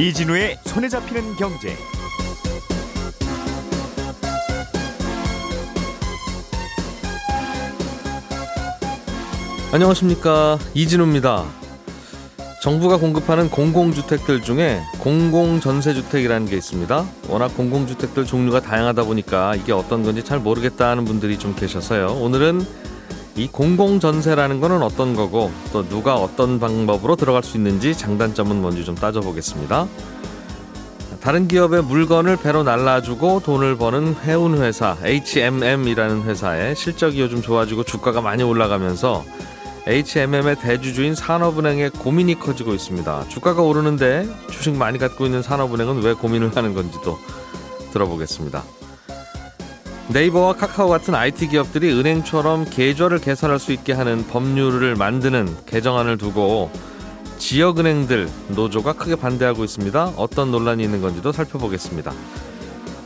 이진우의 손에 잡히는 경제. 안녕하십니까 이진우입니다. 정부가 공급하는 공공주택들 중에 공공전세주택이라는 게 있습니다. 워낙 공공주택들 종류가 다양하다 보니까 이게 어떤 건지 잘 모르겠다 하는 분들이 좀 계셔서요. 오늘은 이 공공전세라는 거는 어떤 거고 또 누가 어떤 방법으로 들어갈 수 있는지 장단점은 뭔지 좀 따져보겠습니다. 다른 기업의 물건을 배로 날라주고 돈을 버는 해운 회사 HMM이라는 회사의 실적이 요즘 좋아지고 주가가 많이 올라가면서 HMM의 대주주인 산업은행의 고민이 커지고 있습니다. 주가가 오르는데 주식 많이 갖고 있는 산업은행은 왜 고민을 하는 건지도 들어보겠습니다. 네이버와 카카오 같은 IT 기업들이 은행처럼 계좌를 개설할 수 있게 하는 법률을 만드는 개정안을 두고 지역은행들 노조가 크게 반대하고 있습니다. 어떤 논란이 있는 건지도 살펴보겠습니다.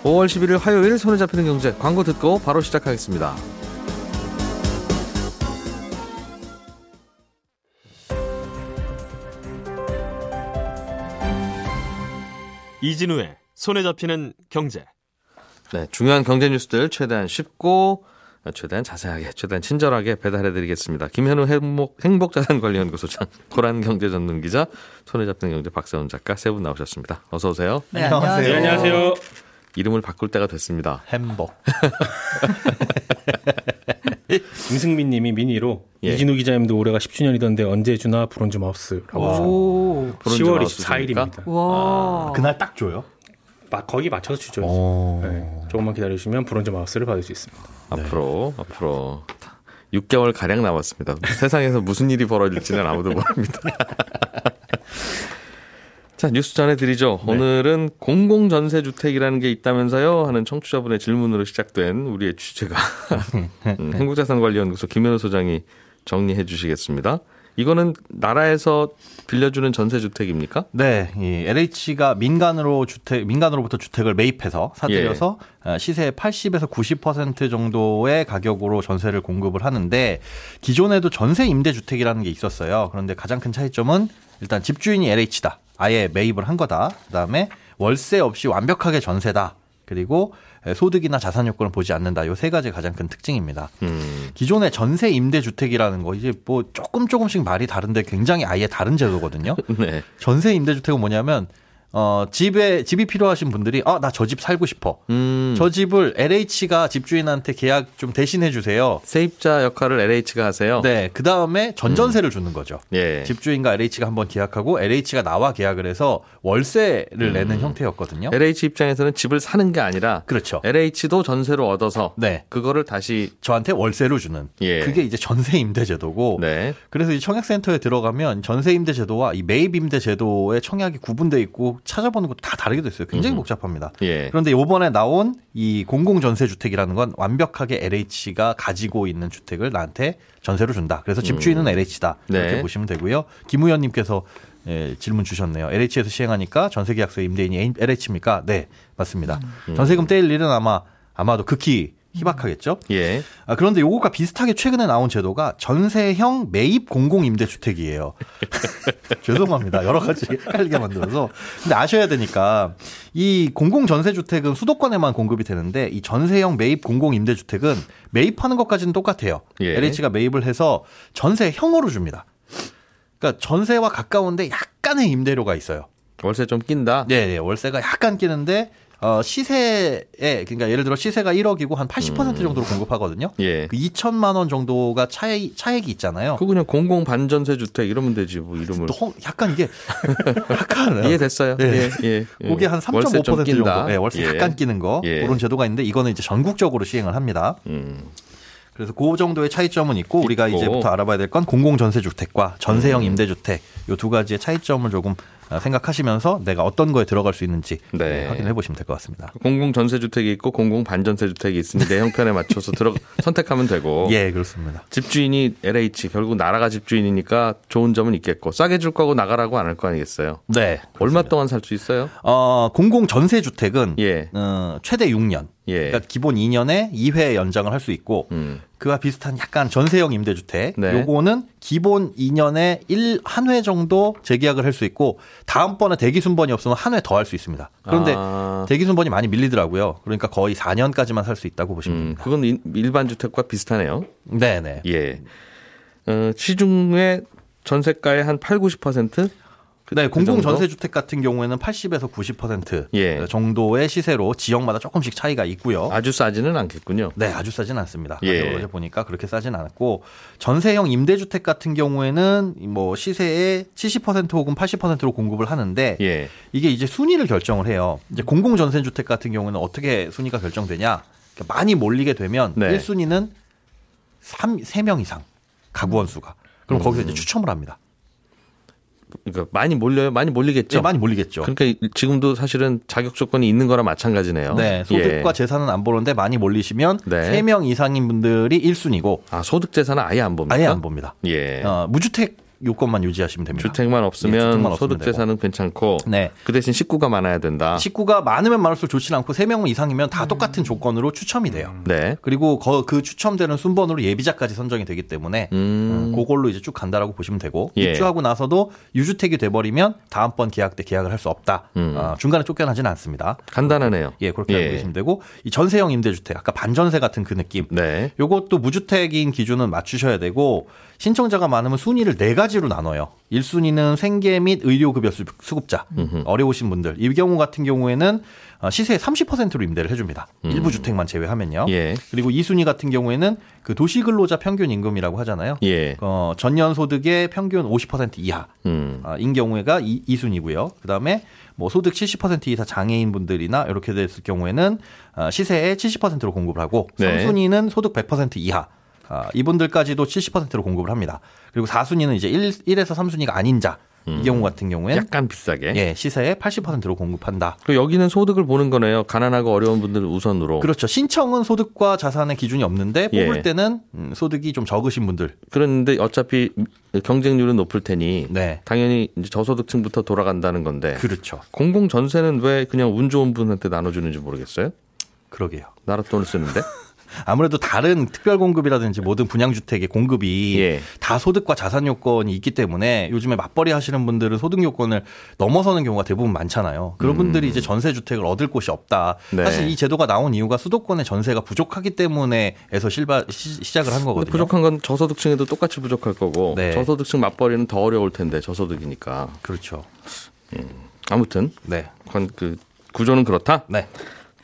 5월 11일 화요일 손에 잡히는 경제 광고 듣고 바로 시작하겠습니다. 이진우의 손에 잡히는 경제. 네, 중요한 경제 뉴스들 최대한 쉽고 최대한 자세하게, 최대한 친절하게 배달해드리겠습니다. 김현우 행복, 행복자산관리연구소장, 고란 경제전문기자, 손에 잡히는 경제 박세훈 작가 세 분 나오셨습니다. 어서 오세요. 네, 안녕하세요. 네, 안녕하세요. 이름을 바꿀 때가 됐습니다. 행복. 임승민 님이 미니로 예. 이진우 기자님도 올해가 10주년이던데 언제 주나 브론즈 마우스라고 하셨어요. 10월 24일입니다. 와. 아, 그날 딱 줘요? 거기 맞춰서 주죠. 네. 조금만 기다리시면 브론즈 마우스를 받을 수 있습니다. 앞으로 네. 앞으로 6개월 가량 남았습니다. 세상에서 무슨 일이 벌어질지는 아무도 모릅니다. 자, 뉴스 전해드리죠. 네. 오늘은 공공전세주택이라는 게 있다면서요? 하는 청취자분의 질문으로 시작된 우리의 취재가 음, 행복자산관리연구소 김현우 소장이 정리해 주시겠습니다. 이거는 나라에서 빌려주는 전세 주택입니까? 네, 이 LH가 민간으로 주택, 민간으로부터 주택을 매입해서 사들여서 예. 어, 시세의 80에서 90% 정도의 가격으로 전세를 공급을 하는데 기존에도 전세 임대 주택이라는 게 있었어요. 그런데 가장 큰 차이점은 일단 집주인이 LH다. 아예 매입을 한 거다. 그다음에 월세 없이 완벽하게 전세다. 그리고 소득이나 자산 요건을 보지 않는다. 요 세 가지 가장 큰 특징입니다. 음. 기존의 전세 임대 주택이라는 거 이제 뭐 조금 조금씩 말이 다른데 굉장히 아예 다른 제도거든요. 네. 전세 임대 주택은 뭐냐면 어, 집에, 집이 필요하신 분들이, 아, 나 저 집 살고 싶어. 음. 저 집을 LH가 집주인한테 계약 좀 대신해 주세요. 세입자 역할을 LH가 하세요? 네. 그 다음에 전전세를 음. 주는 거죠. 예. 집주인과 LH가 한번 계약하고 LH가 나와 계약을 해서 월세를 음. 내는 형태였거든요. LH 입장에서는 집을 사는 게 아니라. 그렇죠. LH도 전세로 얻어서. 네. 그거를 다시. 저한테 월세로 주는. 예. 그게 이제 전세 임대 제도고. 네. 그래서 이 청약센터에 들어가면 전세 임대 제도와 이 매입 임대 제도의 청약이 구분돼 있고 찾아보는 것도 다 다르게 됐어요. 굉장히 음. 복잡합니다. 예. 그런데 이번에 나온 이 공공 전세 주택이라는 건 완벽하게 LH가 가지고 있는 주택을 나한테 전세로 준다. 그래서 집주인은 음. LH다. 이렇게 네. 보시면 되고요. 김 의원님께서 예, 질문 주셨네요. LH에서 시행하니까 전세 계약서 임대인이 LH입니까? 네, 맞습니다. 음. 전세금 떼일 일은 아마 아마도 극히 희박하겠죠. 예. 아, 그런데 요거가 비슷하게 최근에 나온 제도가 전세형 매입 공공 임대주택이에요. 죄송합니다. 여러 가지 헷갈리게 만들어서. 근데 아셔야 되니까 이 공공 전세주택은 수도권에만 공급이 되는데 이 전세형 매입 공공 임대주택은 매입하는 것까지는 똑같아요. 예. LH가 매입을 해서 전세형으로 줍니다. 그러니까 전세와 가까운데 약간의 임대료가 있어요. 월세 좀 낀다? 네, 네. 월세가 약간 끼는데 어, 시세에 그러니까 예를 들어 시세가 1억이고 한 80% 음. 정도로 공급하거든요. 예. 그 2천만 원 정도가 차액 차액이 있잖아요. 그 그냥 공공 반전세 주택 이러면 되지 뭐 이름을. 너, 약간 이게 약간 이해됐어요. 예. 예. 예. 예. 그게 한 3.5% 정도. 예, 월세 예. 약간 끼는 거 예. 그런 제도가 있는데 이거는 이제 전국적으로 시행을 합니다. 음. 그래서 그 정도의 차이점은 있고 우리가 있고. 이제부터 알아봐야 될 건 공공 전세 주택과 전세형 음. 임대 주택 요 두 가지의 차이점을 조금 아, 생각하시면서 내가 어떤 거에 들어갈 수 있는지 네. 네 확인해 보시면 될 것 같습니다. 공공 전세 주택이 있고 공공 반전세 주택이 있으니 내 형편에 맞춰서 들어 선택하면 되고. 예, 그렇습니다. 집주인이 LH 결국 나라가 집주인이니까 좋은 점은 있겠고 싸게 줄 거고 나가라고 안 할 거 아니겠어요? 네. 그렇습니다. 얼마 동안 살 수 있어요? 어, 공공 전세 주택은 예. 어, 최대 6년. 예. 그러니까 기본 2년에 2회 연장을 할 수 있고 음. 그와 비슷한 약간 전세형 임대주택. 네. 요거는 기본 2년에 1, 한 회 정도 재계약을 할 수 있고 다음번에 대기 순번이 없으면 한 회 더 할 수 있습니다. 그런데 아. 대기 순번이 많이 밀리더라고요. 그러니까 거의 4년까지만 살 수 있다고 보시면 음, 됩니다. 그건 일반 주택과 비슷하네요. 네, 네. 예. 어, 시중에 전세가의 한 8, 90%? 네, 그 공공 전세 주택 같은 경우에는 80에서 90% 예. 정도의 시세로 지역마다 조금씩 차이가 있고요. 아주 싸지는 않겠군요. 네, 아주 싸지는 않습니다. 예. 어제 보니까 그렇게 싸지는 않았고 전세형 임대 주택 같은 경우에는 뭐 시세의 70% 혹은 80%로 공급을 하는데 예. 이게 이제 순위를 결정을 해요. 이제 공공 전세 주택 같은 경우는 어떻게 순위가 결정되냐? 그러니까 많이 몰리게 되면 네. 1순위는 3, 3명 이상 가구원 수가. 그럼 음. 거기서 이제 추첨을 합니다. 그러니까 많이 몰려요. 많이 몰리겠죠. 네, 많이 몰리겠죠. 그러니까 지금도 사실은 자격 조건이 있는 거랑 마찬가지네요. 네, 소득과 예. 재산은 안 보는데 많이 몰리시면 네. 3명 이상인 분들이 1순위고 아, 소득 재산은 아예 안 봅니다. 아예 안 봅니다. 예. 어, 무주택 요건만 유지하시면 됩니다. 주택만 없으면 예, 소득 재산은 괜찮고 네. 그 대신 식구가 많아야 된다. 식구가 많으면 많을수록 좋지 않고 3명 이상이면 다 음. 똑같은 조건으로 추첨이 돼요. 네. 그리고 그 추첨되는 순번으로 예비자까지 선정이 되기 때문에 음. 음. 그걸로 이제 쭉 간다라고 보시면 되고 예. 입주하고 나서도 유주택이 돼 버리면 다음번 계약 때 계약을 할 수 없다. 음. 어, 중간에 쫓겨나지는 않습니다. 간단하네요. 예, 그렇게 예. 알고 계시면 되고 이 전세형 임대주택 아까 반전세 같은 그 느낌. 네. 요것도 무주택인 기준은 맞추셔야 되고 신청자가 많으면 순위를 네가 지로 나눠요. 1순위는 생계 및 의료급여 수급자, 음흠. 어려우신 분들. 이 경우 같은 경우에는 어, 시세의 30%로 임대를 해줍니다. 음. 일부 주택만 제외하면요. 예. 그리고 2순위 같은 경우에는 그 도시근로자 평균 임금이라고 하잖아요. 예. 어, 전년 소득의 평균 50% 이하인 음. 어, 경우가 2, 2순위고요. 그다음에 뭐 소득 70% 이상 장애인 분들이나 이렇게 됐을 경우에는 어, 시세의 70%로 공급을 하고 네. 3순위는 소득 100% 이하. 아, 이분들까지도 70%로 공급을 합니다. 그리고 4순위는 이제 1, 1에서 3순위가 아닌 자. 음. 이 경우 같은 경우에는 약간 비싸게 예 시세의 80%로 공급한다. 그리고 여기는 소득을 보는 거네요. 가난하고 어려운 분들 우선으로. 그렇죠. 신청은 소득과 자산의 기준이 없는데 뽑을 예. 때는 음, 소득이 좀 적으신 분들. 그런데 어차피 경쟁률은 높을 테니 네. 당연히 이제 저소득층부터 돌아간다는 건데. 그렇죠. 공공 전세는 왜 그냥 운 좋은 분한테 나눠주는지 모르겠어요. 그러게요. 나라 돈을 쓰는데. 아무래도 다른 특별 공급이라든지 모든 분양주택의 공급이 예. 다 소득과 자산 요건이 있기 때문에 요즘에 맞벌이 하시는 분들은 소득 요건을 넘어서는 경우가 대부분 많잖아요. 그런 음. 분들이 이제 전세 주택을 얻을 곳이 없다. 네. 사실 이 제도가 나온 이유가 수도권의 전세가 부족하기 때문에에서 실바, 시, 작을한 거거든요. 부족한 건 저소득층에도 똑같이 부족할 거고 네. 저소득층 맞벌이는 더 어려울 텐데 저소득이니까. 그렇죠. 음. 아무튼 네. 그 구조는 그렇다. 네.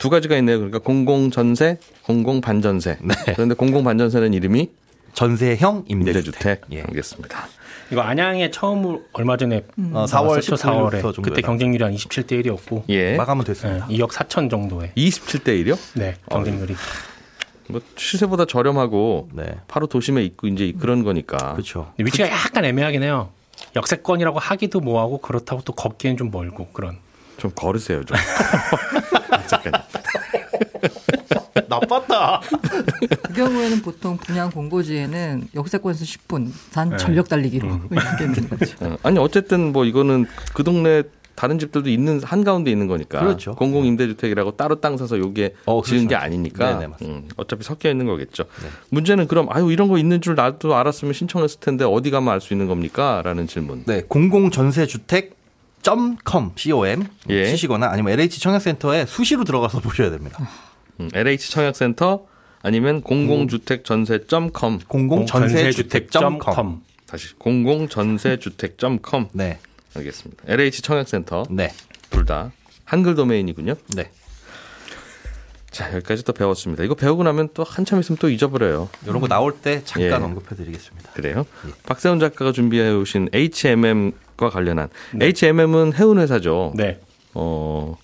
두 가지가 있네요. 그러니까 공공 전세, 공공 반전세. 네. 그런데 공공 반전세는 이름이 전세형 임대주택. 예. 알겠습니다. 이거 안양에 처음 얼마 전에 음. 어, 4월 4월에 그때 경쟁률이 한 27대 1이었고 예. 마감은 됐습니다. 네, 2억 4천 정도에 27대 1이요? 네, 경쟁률이. 어, 뭐 시세보다 저렴하고 네. 바로 도심에 있고 이제 그런 거니까. 그렇죠. 위치가 약간 애매하긴 해요. 역세권이라고 하기도 뭐하고 그렇다고 또 걷기엔 좀 멀고 그런. 좀 걸으세요 좀. 잠깐. 나빴다. 그 경우에는 보통 분양 공고지에는 역세권에서 10분 단 네. 전력 달리기로 음. 이렇게 있는 거죠. 어, 아니 어쨌든 뭐 이거는 그 동네 다른 집들도 있는 한 가운데 있는 거니까 그렇죠. 공공 임대주택이라고 따로 땅 사서 여기에 어, 지은 게 아니니까 네네, 음, 어차피 섞여 있는 거겠죠. 네. 문제는 그럼 아유 이런 거 있는 줄 나도 알았으면 신청했을 텐데 어디 가면 알 수 있는 겁니까?라는 질문. 네, 공공 전세 주택 com com 예. 치시거나 아니면 LH 청약센터에 수시로 들어가서 보셔야 됩니다. 음, LH 청약센터 아니면 공공주택전세.com 공공전세주택.com 다시 공공전세주택.com 네. 알겠습니다. LH 청약센터 네. 둘 다 한글 도메인이군요. 네. 자, 여기까지 또 배웠습니다. 이거 배우고 나면 또 한참 있으면 또 잊어버려요. 이런 거 나올 때 잠깐 예. 언급해 드리겠습니다. 그래요? 예. 박세훈 작가가 준비해 오신 HMM 과 관련한 네. HMM은 해운 회사죠. 네. 어,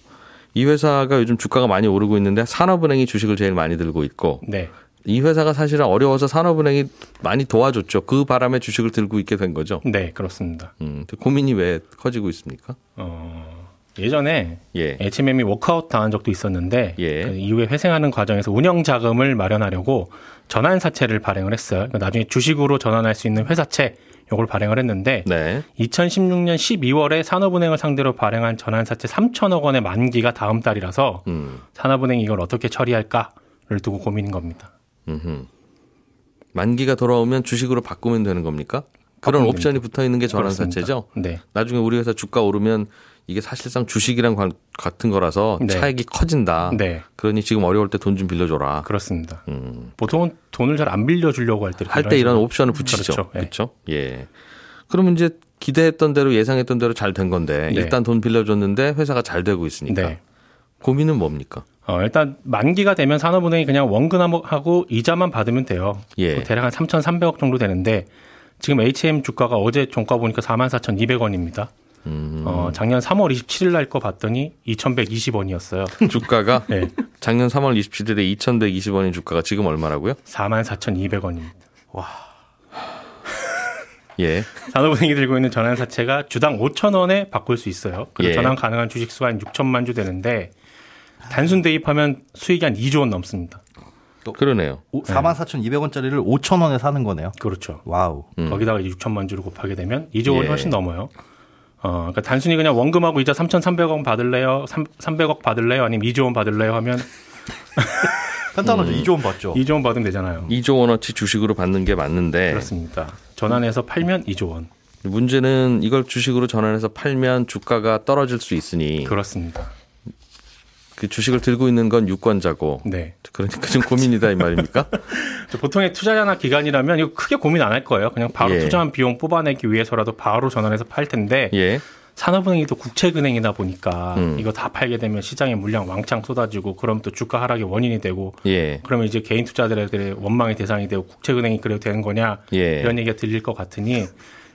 이 회사가 요즘 주가가 많이 오르고 있는데 산업은행이 주식을 제일 많이 들고 있고 네. 이 회사가 사실은 어려워서 산업은행이 많이 도와줬죠. 그 바람에 주식을 들고 있게 된 거죠. 네, 그렇습니다. 음, 고민이 왜 커지고 있습니까? 어, 예전에 예. HMM이 워크아웃 당한 적도 있었는데 예. 그 이후에 회생하는 과정에서 운영 자금을 마련하려고 전환 사채를 발행을 했어요. 그러니까 나중에 주식으로 전환할 수 있는 회사채 요걸 발행을 했는데 네. 2016년 12월에 산업은행을 상대로 발행한 전환 사채 3천억 원의 만기가 다음 달이라서 음. 산업은행이 이걸 어떻게 처리할까를 두고 고민인 겁니다. 음흠. 만기가 돌아오면 주식으로 바꾸면 되는 겁니까? 그런 옵션이 붙어 있는 게 전환 사채죠. 네. 나중에 우리 회사 주가 오르면 이게 사실상 주식이랑 같은 거라서 네. 차익이 커진다. 네. 그러니 지금 어려울 때 돈 좀 빌려줘라. 그렇습니다. 음. 보통은 돈을 잘 안 빌려주려고 할 때 할 때 이런 옵션을 붙이죠. 그렇죠. 네. 그렇죠. 예. 그러면 이제 기대했던 대로 예상했던 대로 잘 된 건데 네. 일단 돈 빌려줬는데 회사가 잘 되고 있으니까 네. 고민은 뭡니까? 어, 일단 만기가 되면 산업은행이 그냥 원금하고 이자만 받으면 돼요. 예. 뭐 대략 한 3,300억 정도 되는데 지금 HM 주가가 어제 종가 보니까 44,200원입니다. 음. 어, 작년 3월 27일 날 거 봤더니 2,120원이었어요. 주가가? 네. 작년 3월 27일에 2,120원인 주가가 지금 얼마라고요? 44,200원입니다. 와. 예. 산업은행이 들고 있는 전환 사채가 주당 5천 원에 바꿀 수 있어요. 그리고 예. 전환 가능한 주식 수가 한 6천만 주 되는데 단순 대입하면 수익이 한 2조 원 넘습니다. 또 그러네요. 44,200원짜리를 5천 원에 사는 거네요. 그렇죠. wow. 음. 거기다가 이제 6천만 주를 곱하게 되면 2조 원이 예. 훨씬 넘어요. 어, 그러니까 단순히 그냥 원금하고 이자 3,300원 받을래요? 3, 300억 받을래요? 아니면 2조 원 받을래요? 하면 간단하죠. 음. 2조 원 받죠. 2조 원 받으면 되잖아요. 2조 원어치 주식으로 받는 게 맞는데 그렇습니다. 전환해서 팔면 2조 원. 문제는 이걸 주식으로 전환해서 팔면 주가가 떨어질 수 있으니 그렇습니다. 그 주식을 들고 있는 건 유권자고. 네. 그러니까 좀 고민이다 이 말입니까? 보통의 투자자나 기관이라면 이거 크게 고민 안 할 거예요. 그냥 바로 예. 투자한 비용 뽑아내기 위해서라도 바로 전환해서 팔 텐데. 예. 산업은행이 또 국책은행이다 보니까 음. 이거 다 팔게 되면 시장에 물량 왕창 쏟아지고 그럼 또 주가 하락의 원인이 되고 예. 그러면 이제 개인 투자들의 원망의 대상이 되고 국책은행이 그래도 되는 거냐 예. 이런 얘기가 들릴 것 같으니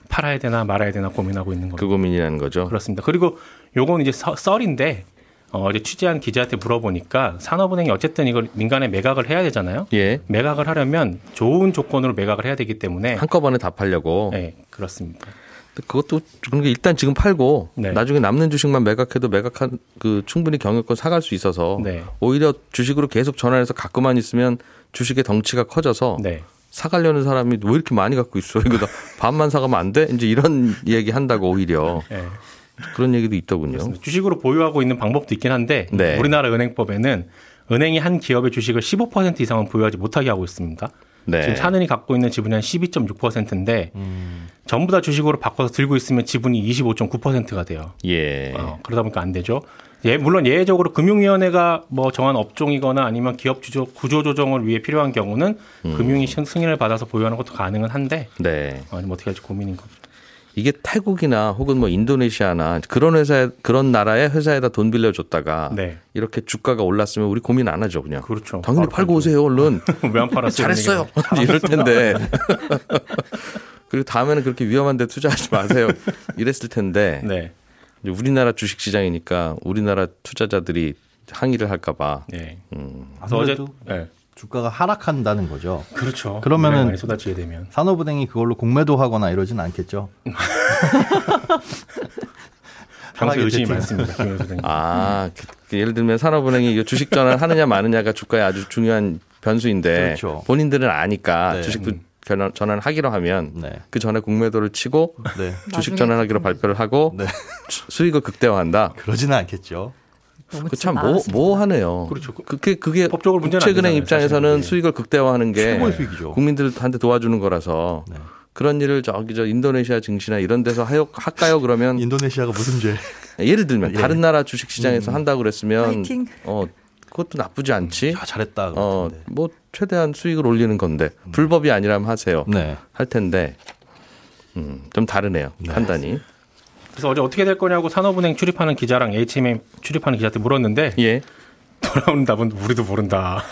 팔아야 되나 말아야 되나 고민하고 있는 거죠. 그 고민이라는 거죠. 그렇습니다. 그리고 요건 이제 썰인데 어, 어제 취재한 기자한테 물어보니까 산업은행이 어쨌든 이걸 민간에 매각을 해야 되잖아요. 예. 매각을 하려면 좋은 조건으로 매각을 해야 되기 때문에 한꺼번에 다 팔려고. 네, 그렇습니다. 그것도 그런 게 일단 지금 팔고 네. 나중에 남는 주식만 매각해도 매각한 그 충분히 경영권 사갈 수 있어서 네. 오히려 주식으로 계속 전환해서 갖고만 있으면 주식의 덩치가 커져서 네. 사가려는 사람이 왜 이렇게 많이 갖고 있어? 이거 다 반만 사가면 안 돼? 이제 이런 얘기 한다고 오히려. 네. 그런 얘기도 있더군요. 그렇습니다. 주식으로 보유하고 있는 방법도 있긴 한데 네. 우리나라 은행법에는 은행이 한 기업의 주식을 15% 이상은 보유하지 못하게 하고 있습니다. 네. 지금 사은이 갖고 있는 지분이 한 12.6%인데 음. 전부 다 주식으로 바꿔서 들고 있으면 지분이 25.9%가 돼요. 예. 어, 그러다 보니까 안 되죠. 예, 물론 예외적으로 금융위원회가 뭐 정한 업종이거나 아니면 기업 주조, 구조 조정을 위해 필요한 경우는 음. 금융위 승인을 받아서 보유하는 것도 가능은 한데 네. 어, 뭐 어떻게 할지 고민인 거죠. 이게 태국이나 혹은 뭐 인도네시아나 그런 회사에 그런 나라의 회사에다 돈 빌려줬다가 네. 이렇게 주가가 올랐으면 우리 고민 안 하죠 그냥. 그렇죠. 당연히 아, 팔고. 오세요 얼른. 왜 안 팔았어요? 잘했어요. 이럴 텐데. 그리고 다음에는 그렇게 위험한데 투자하지 마세요. 이랬을 텐데. 네. 우리나라 주식 시장이니까 우리나라 투자자들이 항의를 할까봐. 네. 음. 어제 네. 주가가 하락한다는 거죠. 그렇죠. 그러면은 쏟아지게 되면 산업은행이 그걸로 공매도 하거나 이러진 않겠죠. 평소에 의심이 많습니다. 아, 그, 그 예를 들면 산업은행이 주식 전환 하느냐 마느냐가 주가의 아주 중요한 변수인데 그렇죠. 본인들은 아니까 네. 주식도 음. 전환하기로 하면 네. 그 전에 공매도를 치고 네. 주식 전환하기로 발표를 하고 네. 수익을 극대화한다. 그러지는 않겠죠. 그참뭐 뭐 하네요. 그렇죠. 그게 그게 법적으로 문제는 국채은행 입장에서는 사실. 수익을 극대화하는 게 국민들한테 도와주는 거라서 네. 그런 일을 저기 저 인도네시아 증시나 이런 데서 하요, 할까요? 그러면 인도네시아가 무슨 죄? 예를 들면 예. 다른 나라 주식 시장에서 음. 한다고 그랬으면 파이팅. 어 그것도 나쁘지 않지. 아, 잘했다. 어 뭐 최대한 수익을 올리는 건데 음. 불법이 아니라면 하세요. 네. 할 텐데 음, 좀 다르네요 네. 판단이. 그래서 어제 어떻게 될 거냐고 산업은행 출입하는 기자랑 HMM 출입하는 기자한테 물었는데 예. 돌아오는 답은 우리도 모른다.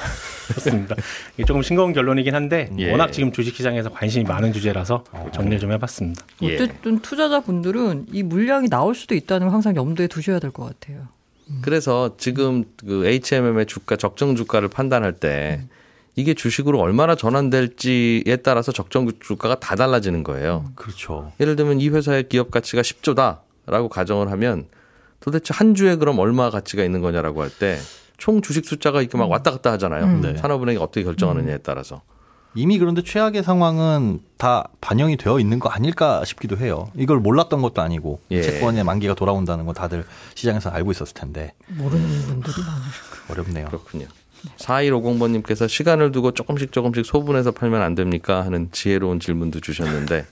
그렇습니다. 이게 조금 싱거운 결론이긴 한데 예. 워낙 지금 주식시장에서 관심이 많은 주제라서 정리를 좀 해봤습니다. 예. 어쨌든 투자자분들은 이 물량이 나올 수도 있다는 걸 항상 염두에 두셔야 될 것 같아요. 음. 그래서 지금 그 HMM의 주가 적정 주가를 판단할 때 음. 이게 주식으로 얼마나 전환될지에 따라서 적정 주가가 다 달라지는 거예요. 음, 그렇죠. 예를 들면 이 회사의 기업 가치가 10조다라고 가정을 하면 도대체 한 주에 그럼 얼마 가치가 있는 거냐라고 할 때 총 주식 숫자가 이렇게 막 음. 왔다 갔다 하잖아요. 음. 네. 산업은행이 어떻게 결정하느냐에 음. 따라서. 이미 그런데 최악의 상황은 다 반영이 되어 있는 거 아닐까 싶기도 해요. 이걸 몰랐던 것도 아니고 예. 채권의 만기가 돌아온다는 거 다들 시장에서 알고 있었을 텐데 모르는 분들이 많으실 어렵네요. 그렇군요. 4150번님께서 시간을 두고 조금씩 조금씩 소분해서 팔면 안 됩니까? 하는 지혜로운 질문도 주셨는데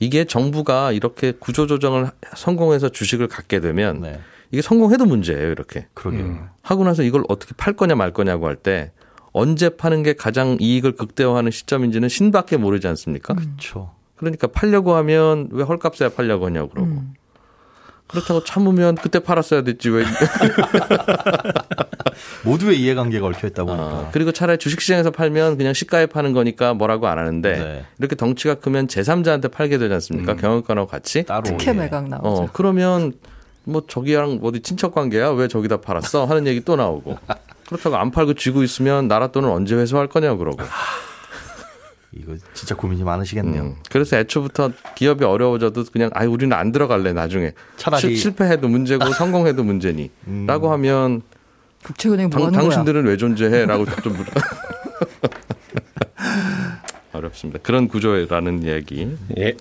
이게 정부가 이렇게 구조조정을 성공해서 주식을 갖게 되면 네. 이게 성공해도 문제예요, 이렇게. 그러게요. 음. 하고 나서 이걸 어떻게 팔 거냐 말 거냐고 할 때 언제 파는 게 가장 이익을 극대화하는 시점인지는 신밖에 모르지 않습니까? 그렇죠. 그러니까 팔려고 하면 왜 헐값에 팔려고 하냐고 그러고. 음. 그렇다고 참으면 그때 팔았어야 됐지 왜. 모두의 이해관계가 얽혀 있다 보니까. 아, 그리고 차라리 주식시장에서 팔면 그냥 시가에 파는 거니까 뭐라고 안 하는데 네. 이렇게 덩치가 크면 제3자한테 팔게 되지 않습니까? 음. 경영권하고 같이. 따로. 특혜 매각 나오죠. 어, 그러면 뭐 저기랑 어디 친척 관계야 왜 저기다 팔았어 하는 얘기 또 나오고 그렇다고 안 팔고 쥐고 있으면 나라 돈을 언제 회수할 거냐고 그러고 이거 진짜 고민이 많으시겠네요. 음, 그래서 애초부터 기업이 어려워져도 그냥 아이 우리는 안 들어갈래 나중에 차라리 실 패해도 문제고 성공해도 문제니라고 음. 하면 국채은행 뭐 당, 당신들은 왜 존재해라고 좀 물어. 어렵습니다. 그런 구조라는 얘기. 예.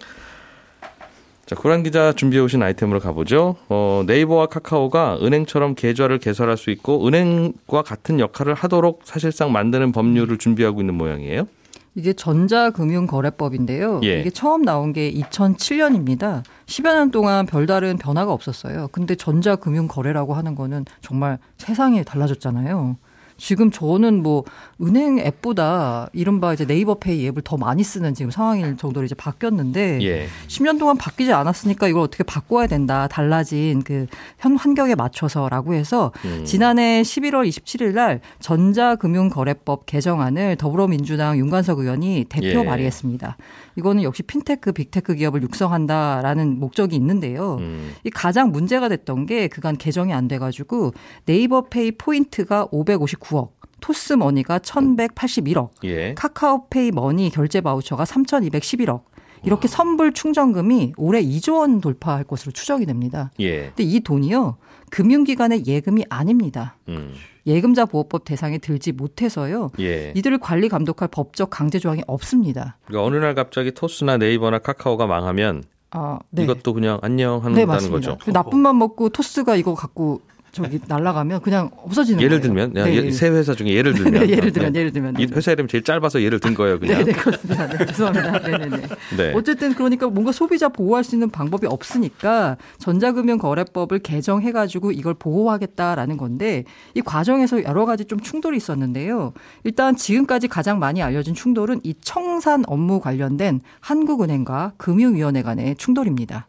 자, 고란 기자 준비해 오신 아이템으로 가보죠. 어, 네이버와 카카오가 은행처럼 계좌를 개설할 수 있고 은행과 같은 역할을 하도록 사실상 만드는 법률을 준비하고 있는 모양이에요. 이게 전자금융거래법인데요. 예. 이게 처음 나온 게 2007년입니다. 10여 년 동안 별다른 변화가 없었어요. 근데 전자금융거래라고 하는 거는 정말 세상이 달라졌잖아요. 지금 저는 뭐 은행 앱보다 이른바 이제 네이버 페이 앱을 더 많이 쓰는 지금 상황일 정도로 이제 바뀌었는데 예. 10년 동안 바뀌지 않았으니까 이걸 어떻게 바꿔야 된다. 달라진 그 현 환경에 맞춰서라고 해서 음. 지난해 11월 27일 날 전자금융거래법 개정안을 더불어민주당 윤관석 의원이 대표 예. 발의했습니다. 이거는 역시 핀테크, 빅테크 기업을 육성한다라는 목적이 있는데요. 음. 이 가장 문제가 됐던 게 그간 개정이 안 돼가지고 네이버 페이 포인트가 559 억. 토스 머니가 1,181억, 예. 카카오페이 머니 결제 바우처가 3,211억, 이렇게 선불 충전금이 올해 2조 원 돌파할 것으로 추정이 됩니다. 예. 근데 이 돈이요. 금융기관의 예금이 아닙니다. 음. 예금자 보호법 대상에 들지 못해서요. 예. 이들을 관리 감독할 법적 강제 조항이 없습니다. 그러니까 어느 날 갑자기 토스나 네이버나 카카오가 망하면 아, 네. 이것도 그냥 안녕 하는 네, 거죠. 나쁜 맘 먹고 토스가 이거 갖고 저기 날라가면 그냥 없어지는 예를 거예요. 들면 네. 세 회사 중에 예를 들면 네, 예를 들면 예를 들면 이 회사 이름 제일 짧아서 예를 든 거예요, 그냥. 네, 네 그렇습니다. 네, 죄송합니다. 네, 네, 네. 네. 어쨌든 그러니까 뭔가 소비자 보호할 수 있는 방법이 없으니까 전자금융 거래법을 개정해 가지고 이걸 보호하겠다라는 건데 이 과정에서 여러 가지 좀 충돌이 있었는데요. 일단 지금까지 가장 많이 알려진 충돌은 이 청산 업무 관련된 한국은행과 금융위원회 간의 충돌입니다.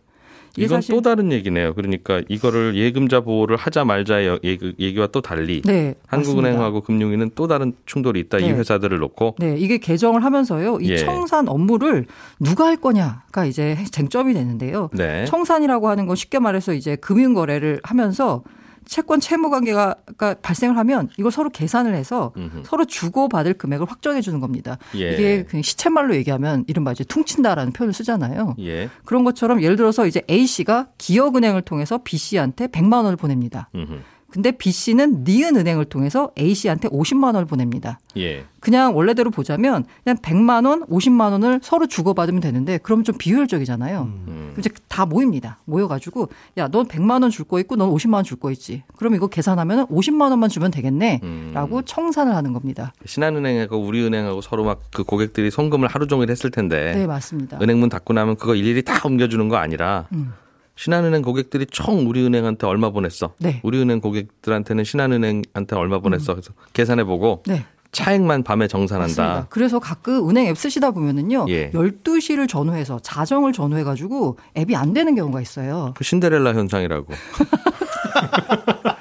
이건 또 다른 얘기네요. 그러니까 이거를 예금자 보호를 하자 말자의 얘기, 와 또 달리 네, 한국은행하고 금융위는 또 다른 충돌이 있다. 네. 이 회사들을 놓고. 네, 이게 개정을 하면서요. 이 예. 청산 업무를 누가 할 거냐가 이제 쟁점이 되는데요. 네. 청산이라고 하는 건 쉽게 말해서 이제 금융 거래를 하면서 채권 채무 관계가 발생을 하면 이걸 서로 계산을 해서 음흠. 서로 주고 받을 금액을 확정해 주는 겁니다. 예. 이게 그냥 시쳇말로 얘기하면 이른바 이제 퉁친다라는 표현을 쓰잖아요. 예. 그런 것처럼 예를 들어서 이제 A 씨가 기업은행을 통해서 B 씨한테 100만 원을 보냅니다. 음흠. 근데 B 씨는 니은 은행을 통해서 A 씨한테 50만 원을 보냅니다. 예. 그냥 원래대로 보자면 그냥 100만 원, 50만 원을 서로 주고받으면 되는데 그러면 좀 비효율적이잖아요. 음. 이제 다 모입니다. 모여가지고 야, 넌 100만 원 줄 거 있고 넌 50만 원 줄 거 있지. 그럼 이거 계산하면 50만 원만 주면 되겠네.라고 음. 청산을 하는 겁니다. 신한은행하고 우리은행하고 서로 막 그 고객들이 송금을 하루 종일 했을 텐데. 네, 맞습니다. 은행 문 닫고 나면 그거 일일이 다 옮겨주는 거 아니라. 음. 신한은행 고객들이 총 우리은행한테 얼마 보냈어. 네. 우리은행 고객들한테는 신한은행한테 얼마 보냈어. 음. 그래서 계산해보고 네. 차액만 밤에 정산한다. 맞습니다. 그래서 가끔 은행 앱 쓰시다 보면은요. 예. 12시를 전후해서 자정을 전후해 가지고 앱이 안 되는 경우가 있어요. 그 신데렐라 현상이라고.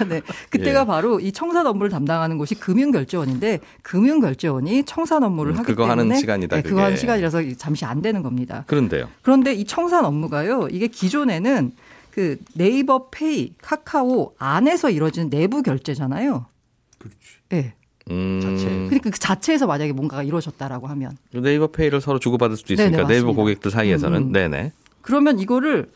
아, 네. 그때가 예. 바로 이 청산 업무를 담당하는 곳이 금융결제원인데 금융결제원이 청산 업무를 음, 하기 그거 때문에 하는 시간이다. 네, 그거 하는 시간이라서 잠시 안 되는 겁니다. 그런데요. 그런데 이 청산 업무가요. 이게 기존에는 그 네이버 페이, 카카오 안에서 이루어지는 내부 결제잖아요. 그렇지. 네. 음. 자체. 그러니까 그 자체에서 만약에 뭔가가 이루어졌다라고 하면 네이버 페이를 서로 주고받을 수도 있으니까 네네, 네이버 고객들 사이에서는 음, 음. 네네. 그러면 이거를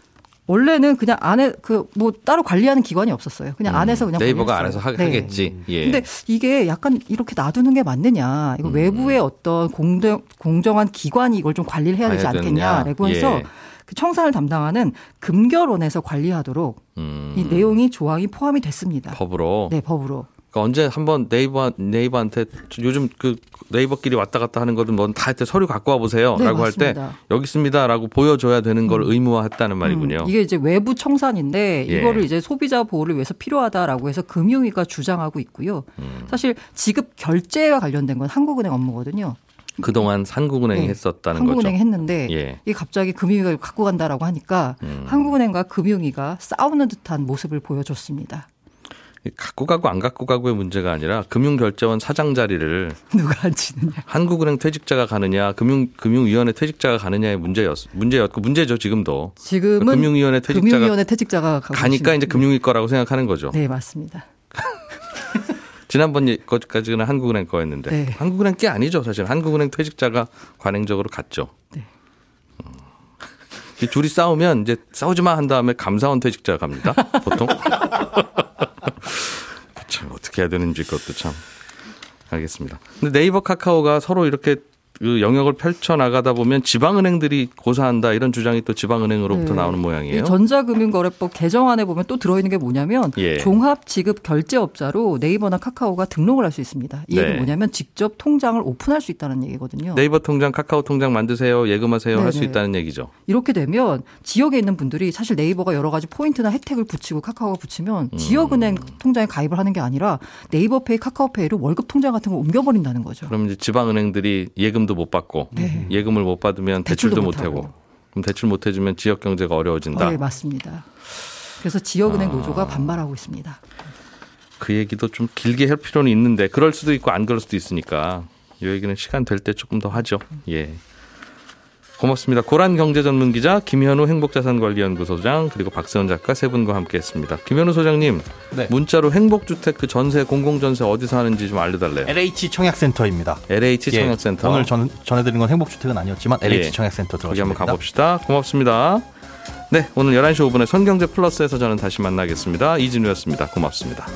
원래는 그냥 안에 그 뭐 따로 관리하는 기관이 없었어요. 그냥 음, 안에서 그냥 네이버가 알아서 하, 네. 겠지 예. 근데 이게 약간 이렇게 놔두는 게 맞느냐? 이거 음. 외부의 어떤 공정 공정한 기관이 이걸 좀 관리를 해야 되지 않겠냐라고 해서 예. 그 청산을 담당하는 금결원에서 관리하도록 음. 이 내용이 조항이 포함이 됐습니다. 법으로. 네, 법으로. 그러니까 언제 한번 네이버 네이버한테 요즘 그 네이버끼리 왔다 갔다 하는 거든 뭐다 서류 갖고 와 보세요라고 네, 할때 여기 있습니다라고 보여줘야 되는 걸 음. 의무화했다는 말이군요. 음, 이게 이제 외부 청산인데 예. 이거를 이제 소비자 보호를 위해서 필요하다라고 해서 금융위가 주장하고 있고요. 음. 사실 지급 결제와 관련된 건 한국은행 업무거든요. 그동안 한국은행이 네. 했었다는 한국은행이 거죠. 한국은행이 했는데 예. 이 갑자기 금융위가 갖고 간다라고 하니까 음. 한국은행과 금융위가 싸우는 듯한 모습을 보여줬습니다. 갖고 가고 안 갖고 가고의 문제가 아니라 금융결제원 사장 자리를 누가 앉히느냐 한국은행 퇴직자가 가느냐 금융 금융위원회 퇴직자가 가느냐의 문제였 문제였고 문제죠 지금도 지금은 금융위원회 퇴직자가 금융위원회 퇴직자가 가니까 이제 금융위 거라고 생각하는 거죠. 네 맞습니다. 지난번 것까지는 한국은행 거였는데 네. 한국은행 게 아니죠 사실 한국은행 퇴직자가 관행적으로 갔죠. 네. 음. 둘이 싸우면 이제 싸우지 마 한 다음에 감사원 퇴직자가 갑니다. 보통. 참 어떻게 해야 되는지 그것도 참 알겠습니다. 근데 네이버 카카오가 서로 이렇게 그 영역을 펼쳐 나가다 보면 지방은행들이 고사한다 이런 주장이 또 지방은행으로부터 네. 나오는 모양이에요. 전자금융거래법 개정안에 보면 또 들어있는 게 뭐냐면 예. 종합 지급 결제업자로 네이버나 카카오가 등록을 할 수 있습니다. 이 얘기 네. 뭐냐면 직접 통장을 오픈할 수 있다는 얘기거든요. 네이버 통장, 카카오 통장 만드세요, 예금하세요 할 수 있다는 얘기죠. 이렇게 되면 지역에 있는 분들이 사실 네이버가 여러 가지 포인트나 혜택을 붙이고 카카오가 붙이면 음. 지역은행 통장에 가입을 하는 게 아니라 네이버페이, 카카오페이로 월급 통장 같은 걸 옮겨버린다는 거죠. 그럼 이제 지방은행들이 예금도 예금도 못 받고 네. 예금을 못 받으면 대출도, 대출도 못 하고 그럼 대출 못 해주면 지역 경제가 어려워진다. 네 맞습니다. 그래서 지역은행 아. 노조가 반발하고 있습니다. 그 얘기도 좀 길게 할 필요는 있는데 그럴 수도 있고 안 그럴 수도 있으니까 이 얘기는 시간 될 때 조금 더 하죠. 예. 고맙습니다. 고란 경제전문기자 김현우 행복자산관리연구소장 그리고 박세원 작가 세 분과 함께했습니다. 김현우 소장님 네. 문자로 행복주택 그 전세 공공전세 어디서 하는지 좀 알려달래요. LH 청약센터입니다. LH 예, 청약센터 오늘 전, 전해드린 건 행복주택은 아니었지만 LH 예. 청약센터 들어가시면 거기 한번 가봅시다. 고맙습니다. 네 오늘 11시 5분에 손경제 플러스에서 저는 다시 만나겠습니다. 이진우였습니다. 고맙습니다.